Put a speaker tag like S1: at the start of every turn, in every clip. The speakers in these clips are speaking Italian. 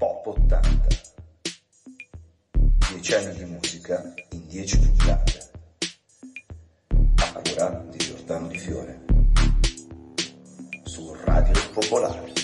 S1: Pop 80. 10 anni di musica in 10 puntate. A cura di Giordano Di Fiore. Su Radio Popolare.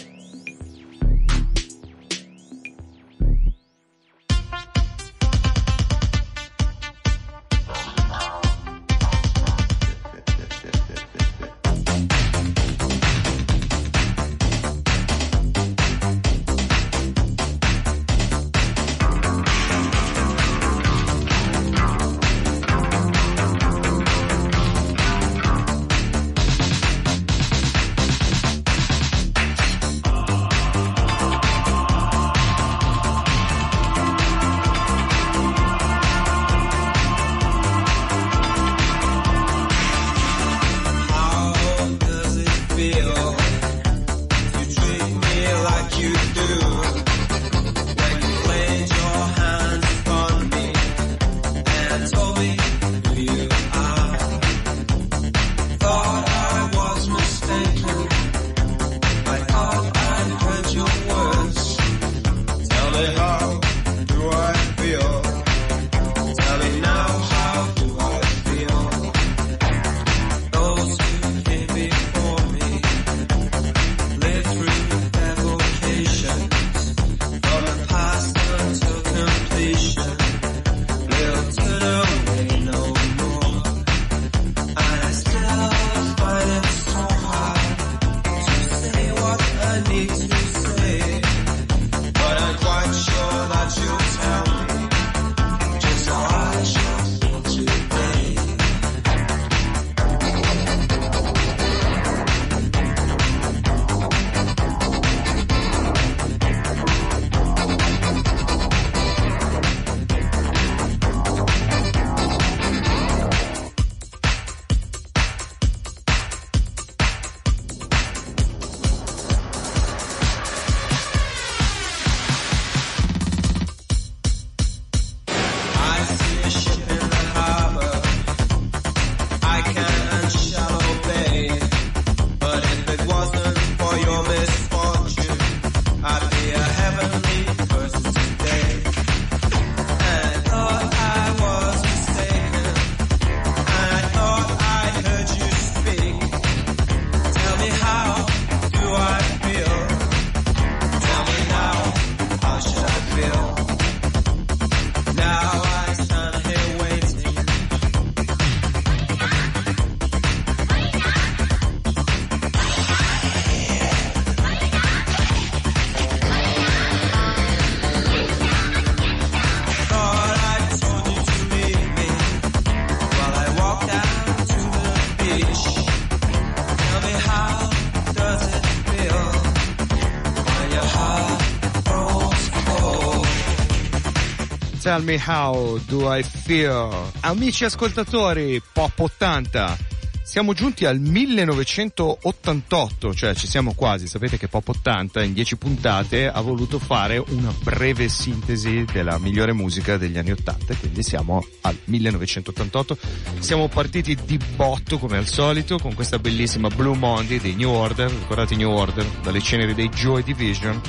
S2: Tell me how do I feel.
S3: Amici ascoltatori, Pop 80. Siamo giunti al 1988, cioè ci siamo quasi. Sapete che Pop 80 in 10 puntate ha voluto fare una breve sintesi della migliore musica degli anni 80, quindi siamo al 1988. Siamo partiti di botto come al solito con questa bellissima Blue Monday dei New Order, ricordate New Order, dalle ceneri dei Joy Division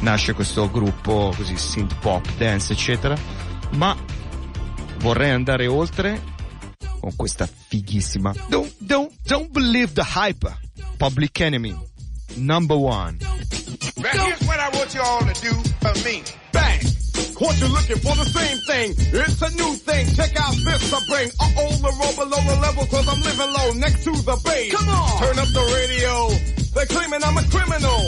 S3: nasce questo gruppo così synth pop, dance eccetera, ma vorrei andare oltre con questa fighissima Don't, don't, don't believe the hype Public Enemy Number one
S4: Now here's what I want you all to do for me. Bang! Caught you looking for the same thing. It's a new thing. Check out this I bring. Uh-oh, the roll below the level cause I'm living low next to the base. Come on! Turn up the radio. They're claiming I'm a criminal.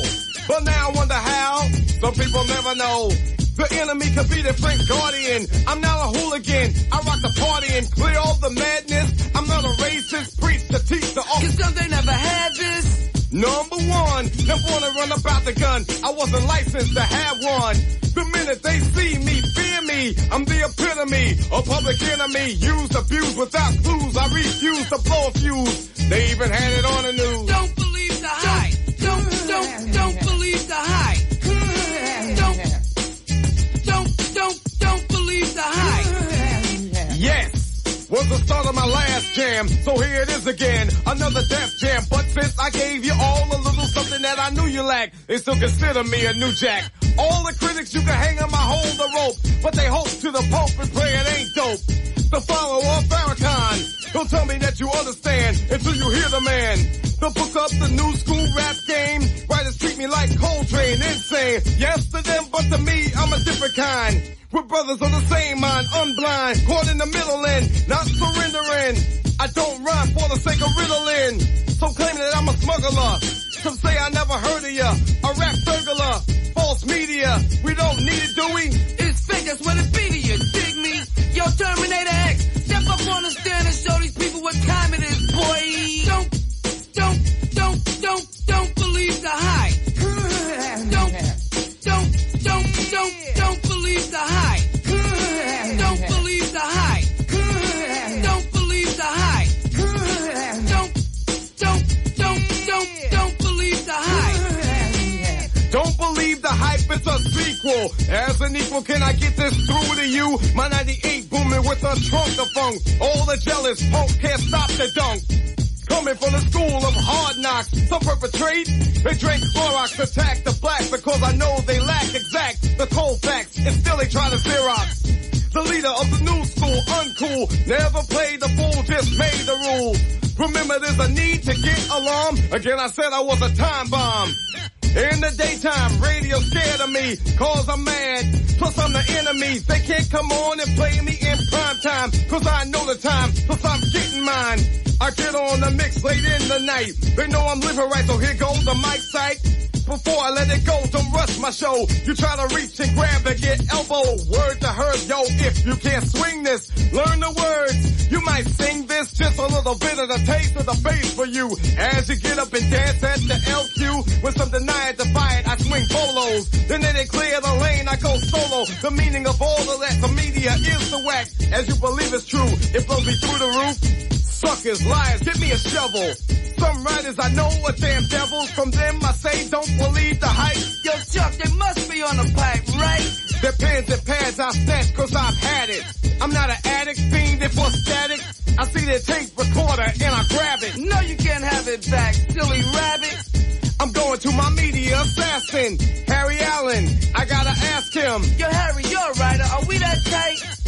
S4: But now I wonder how. Some people never know. The enemy could be the Frank Guardian. I'm not a hooligan. I rock the party and clear all the madness. I'm not a racist. Preach to teach the all.
S2: Cause some they never had this.
S4: Number one, never wanna run about the gun. I wasn't licensed to have one. The minute they see me, fear me. I'm the epitome of public enemy. Used, abused without clues. I refuse to blow a fuse. They even had it on the news.
S2: Don't believe the hype. Don't, don't, don't believe the hype.
S4: Was the start of my last jam. So here it is again, another death jam. But since I gave you all a little something that I knew you lacked, they still consider me a new jack. All the critics you can hang on my hold the rope, but they hope to the pope and pray it ain't dope. The follower of Farrakhan, don't tell me that you understand until you hear the man. The book up the new school rap game. Writers treat me like Coltrane, insane. Yes to them, but to me, I'm a different kind. We're brothers on the same mind, unblind, caught in the middle and not surrendering. I don't rhyme for the sake of riddling. So claiming that I'm a smuggler. Some say I never heard of ya. A rap burglar. False media. We don't need it, do we?
S5: It's fake, that's what it be to you. Dig me? Yo, Terminator X, step up on the stand and show these people what time it is, boy. Don't the hype. Don't, don't, don't, don't, don't believe the hype. Don't believe the hype. Don't believe the hype. Don't, don't, don't, don't, don't believe the hype.
S4: Don't believe the hype, it's a sequel. As an equal, can I get this through to you? My 98 booming with a trunk of funk. All the jealous folks can't stop the dunk. Coming from the school of hard knocks, some perpetrate. They drink Clorox, attack the black because I know they lack exact the cold facts, and still they try to Xerox. The leader of the new school, uncool, never played the fool, just made the rules. Remember there's a need to get alarm. Again I said I was a time bomb. In the daytime, radio scared of me, cause I'm mad. Plus I'm the enemy. They can't come on and play me in prime time, cause I know the time, plus I'm getting mine. I get on the mix late in the night. They know I'm living right, so here goes the mic sight. Before I let it go, don't rush my show. You try to reach and grab and get elbow. Word to her, yo, if you can't swing this, learn the words. You might sing this, just a little bit of the taste of the bass for you. As you get up and dance at the LQ, with some deny it, defy it, I swing polos. Then they clear the lane, I go solo. The meaning of all of that, the media is the whack. As you believe it's true, it blows me through the roof. Suckers, liars, give me a shovel. Some writers I know are damn devils. From them I say don't believe the hype.
S5: Yo, Chuck, they must be on the pipe, right?
S4: Their pens and pads I snatch cause I've had it. I'm not an addict, fiend for static. I see their tape recorder and I grab it.
S5: No, you can't have it back, silly rabbit.
S4: I'm going to my media assassin, Harry Allen. I gotta ask him.
S5: Yo, Harry, you're a writer. Are we that tight?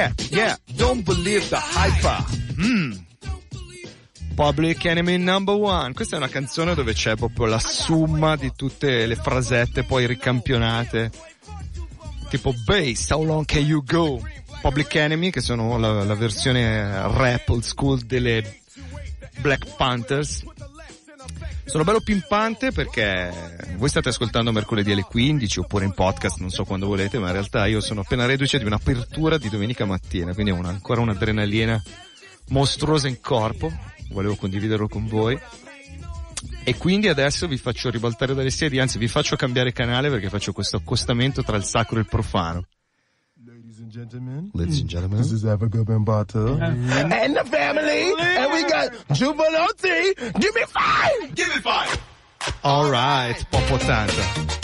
S3: Yeah, yeah, don't believe the hyper. Mm. Public Enemy Number One. Questa è una canzone dove c'è proprio la summa di tutte le frasette poi ricampionate. Tipo Bass, How Long Can You Go? Public Enemy, che sono la, la versione rap old school delle Black Panthers. Sono bello pimpante perché voi state ascoltando mercoledì alle 15 oppure in podcast, non so quando volete, ma in realtà io sono appena reduce di un'apertura di domenica mattina, quindi ho una, ancora un'adrenalina mostruosa in corpo, volevo condividerlo con voi. E quindi adesso vi faccio ribaltare dalle sedie, anzi vi faccio cambiare canale perché faccio questo accostamento tra il sacro e il profano.
S6: Ladies and gentlemen,
S3: Ladies and hmm. gentlemen.
S6: this is Africa Bambata hmm. and the family, and we got Jubilee. Give me five.
S7: Give me five!
S3: Alright, Pop 80.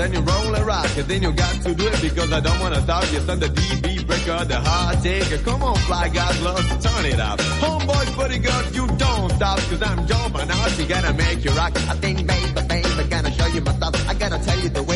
S7: Then you roll and rock, and then you got to do it because I don't wanna stop. I'm the DB breaker, the hard taker. Come on, fly guys, love to turn it up. Homeboys, buddy girl, you don't stop, cause I'm jumping out, you gotta make you rock. I think, baby, baby, gonna show you my stuff. I gotta tell you the way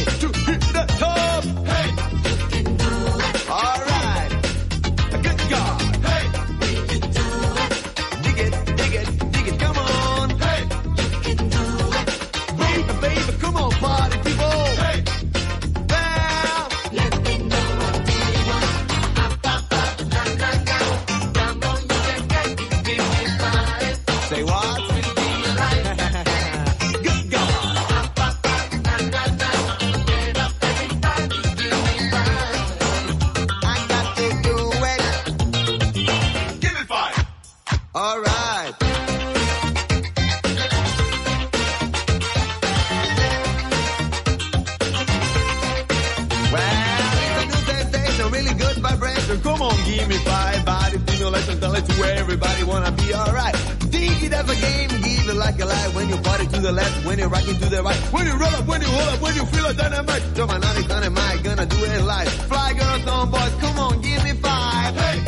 S7: Come on, give me five. Body stimulation, tell it to everybody wanna be alright. Think it as a game, give it like a light. When you party to the left, when you're rocking to the right. When you roll up, when you hold up, when you feel a dynamite. You're my naughty dynamite, gonna do it live. Fly girls on boys, come on, give me five. Hey!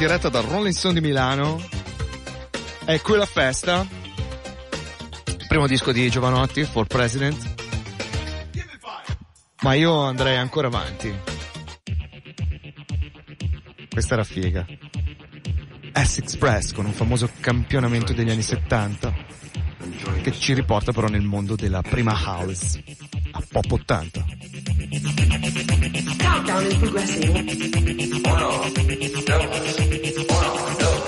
S3: Diretta dal Rolling Stone di Milano. È qui la festa. Primo disco di Giovanotti, For President. Ma io andrei ancora avanti. Questa era figa. S-Express con un famoso campionamento degli anni 70 che ci riporta però nel mondo della prima house a pop 80.
S8: Countdown is progressing. One off. Deltas. One off. Deltas.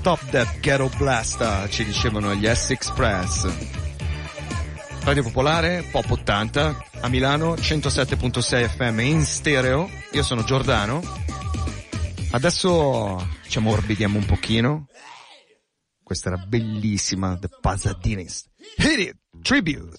S3: Stop that ghetto blasta, ci dicevano gli S-Express. Radio Popolare, Pop 80, a Milano, 107.6 FM in stereo. Io sono Giordano. Adesso ci ammorbidiamo un pochino. Questa era bellissima, The Pasadines. Hit it! Tribute!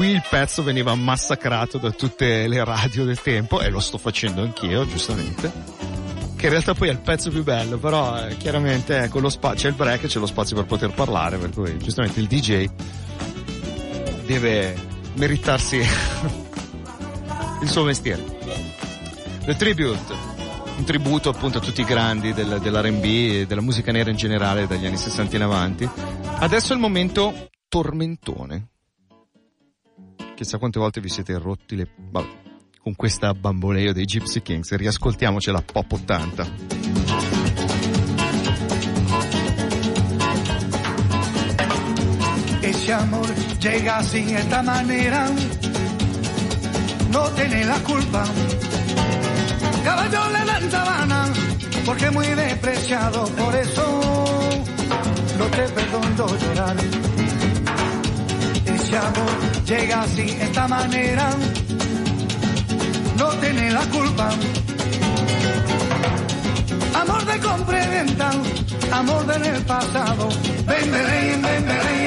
S3: Qui il pezzo veniva massacrato da tutte le radio del tempo, e lo sto facendo anch'io, giustamente. Che in realtà poi è il pezzo più bello, però eh, chiaramente lo spazio, c'è il break c'è lo spazio per poter parlare, per cui giustamente il DJ deve meritarsi il suo mestiere. The Tribute, un tributo appunto a tutti i grandi del- dell'R&B e della musica nera in generale dagli anni 60 in avanti. Adesso è il momento tormentone. Chissà quante volte vi siete rotti le... con questa bamboleo dei Gypsy Kings. Riascoltiamocela pop 80.
S9: Ese amor llega de esta manera, no tiene la culpa. Caballo le dan sabana, porque muy despreciado, por eso no te perdono llorar. llega así, esta manera, no tiene la culpa. Amor de compra y venta, amor del pasado, ven, ven, ven, ven.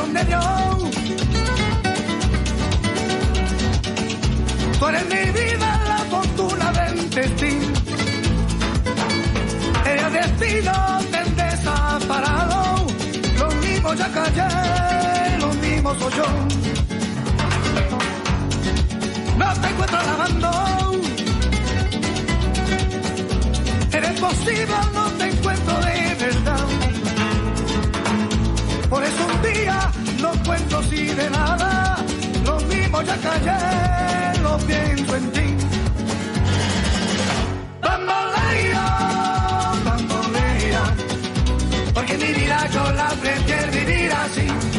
S9: Te perdón de Dios. Tú eres mi vida, la fortuna del destino. El destino del desamparado. Lo mismo ya callé, lo mismo soy yo. No te encuentro lavando. Eres posible, no te encuentro de Eso un día no cuento así de nada. Lo mismo ya callé, lo pienso en ti. Bambolea, bambolea. Porque mi vida yo la prefiero vivir así.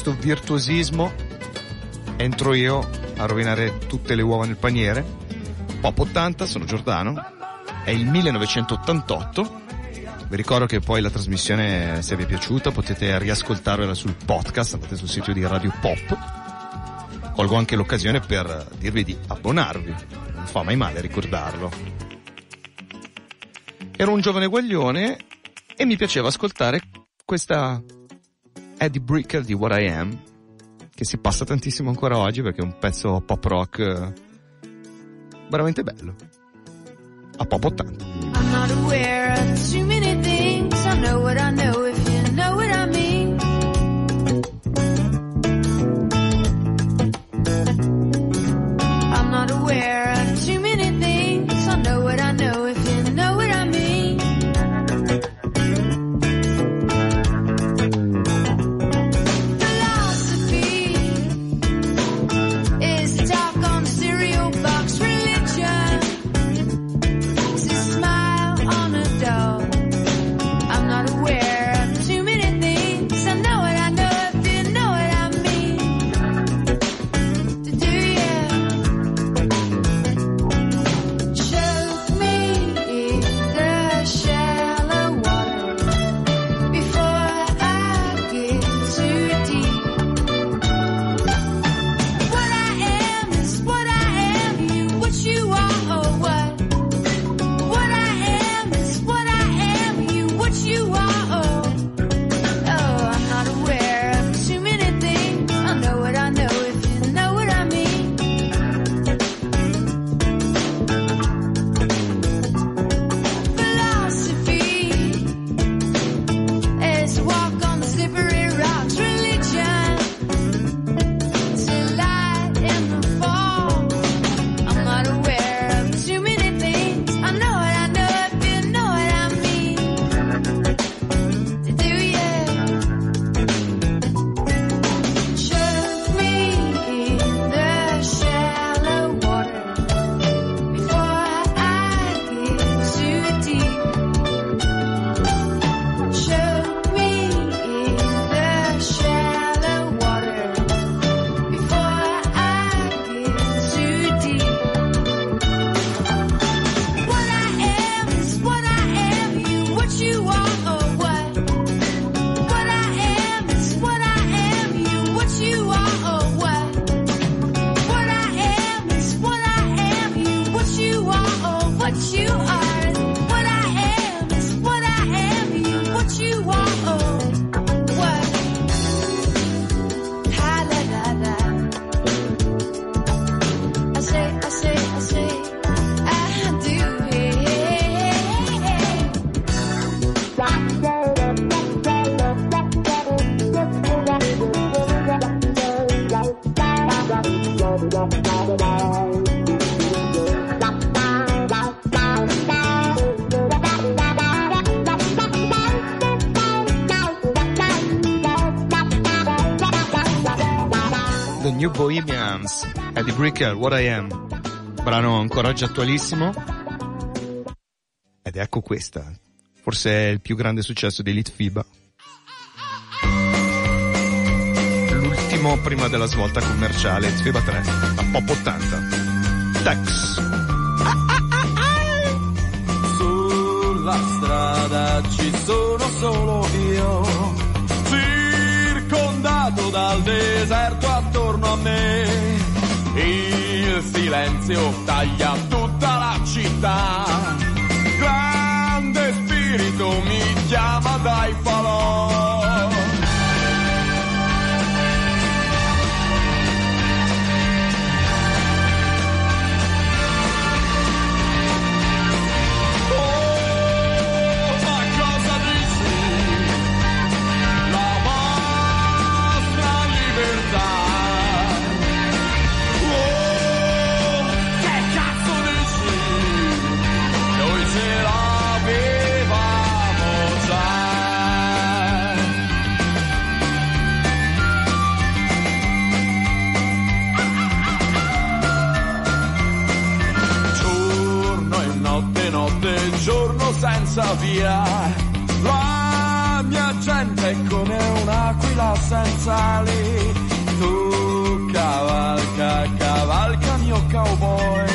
S10: questo virtuosismo entro io a rovinare tutte le uova nel paniere. Pop 80, sono Giordano, è il 1988. Vi ricordo che poi la trasmissione, se vi è piaciuta, potete riascoltarvela sul podcast, andate sul sito di Radio Pop. Colgo anche l'occasione per dirvi di abbonarvi, non fa mai male ricordarlo. Ero un giovane guaglione e mi piaceva ascoltare questa Eddie Bricker di What I Am, che si passa tantissimo ancora oggi perché è un pezzo pop rock eh, veramente bello. A pop 80.
S3: Bohemians è di Bricker What I Am,
S10: brano ancora oggi attualissimo. Ed ecco questa, forse è il più grande successo di Elite FIBA. L'ultimo prima della svolta commerciale, Elite FIBA 3, a pop 80. Tex.
S11: Sulla strada ci sono solo io, circondato dal deserto a me. Il silenzio taglia tutta la città. senza via. La mia gente è come un'aquila senza lì. Tu cavalca, cavalca mio cowboy.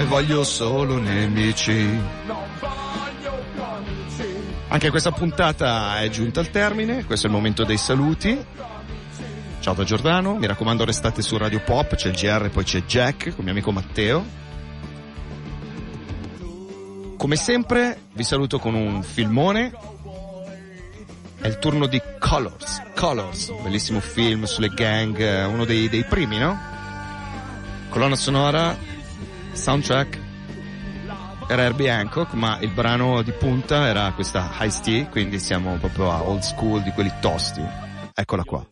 S3: E voglio solo nemici. Anche questa puntata è giunta al termine, questo è il momento dei saluti. Ciao da Giordano, mi raccomando restate su Radio Pop, c'è il GR, poi c'è Jack con mio amico Matteo. Come sempre vi saluto con un filmone. È il turno di Colors, Colors, bellissimo film sulle gang, eh, uno dei, dei primi, no? Colonna sonora, soundtrack era Herbie Hancock, ma il brano di punta era questa Ice Tea, quindi siamo proprio a old school di quelli tosti. Eccola qua.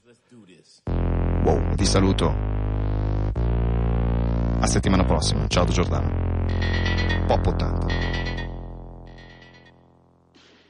S3: Wow, vi saluto. A settimana prossima. Ciao da Giordano. Pop 80.